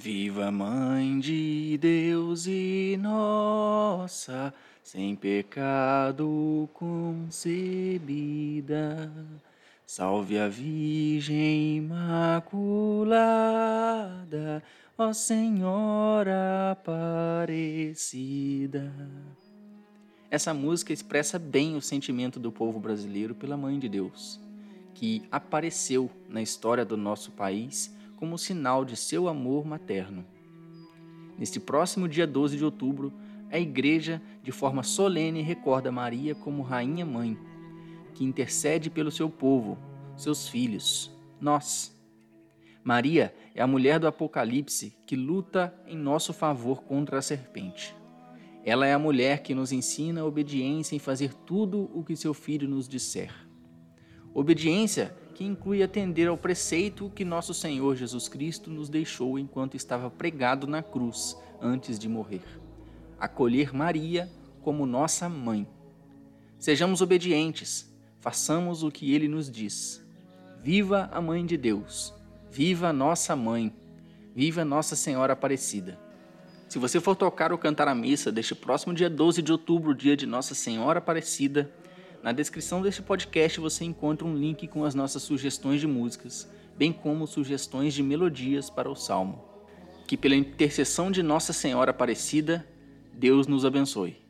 Viva Mãe de Deus e nossa, sem pecado concebida. Salve a Virgem Imaculada, ó Senhora Aparecida. Essa música expressa bem o sentimento do povo brasileiro pela Mãe de Deus, que apareceu na história do nosso país como sinal de seu amor materno. Neste próximo dia 12 de outubro, a Igreja, de forma solene, recorda Maria como Rainha Mãe, que intercede pelo seu povo, seus filhos, nós. Maria é a mulher do Apocalipse que luta em nosso favor contra a serpente. Ela é a mulher que nos ensina a obediência em fazer tudo o que seu filho nos disser. Obediência que inclui atender ao preceito que nosso Senhor Jesus Cristo nos deixou enquanto estava pregado na cruz antes de morrer. Acolher Maria como nossa mãe. Sejamos obedientes, façamos o que ele nos diz. Viva a Mãe de Deus, viva nossa mãe, viva Nossa Senhora Aparecida. Se você for tocar ou cantar a missa deste próximo dia 12 de outubro, dia de Nossa Senhora Aparecida, na descrição deste podcast você encontra um link com as nossas sugestões de músicas, bem como sugestões de melodias para o salmo. Que pela intercessão de Nossa Senhora Aparecida, Deus nos abençoe.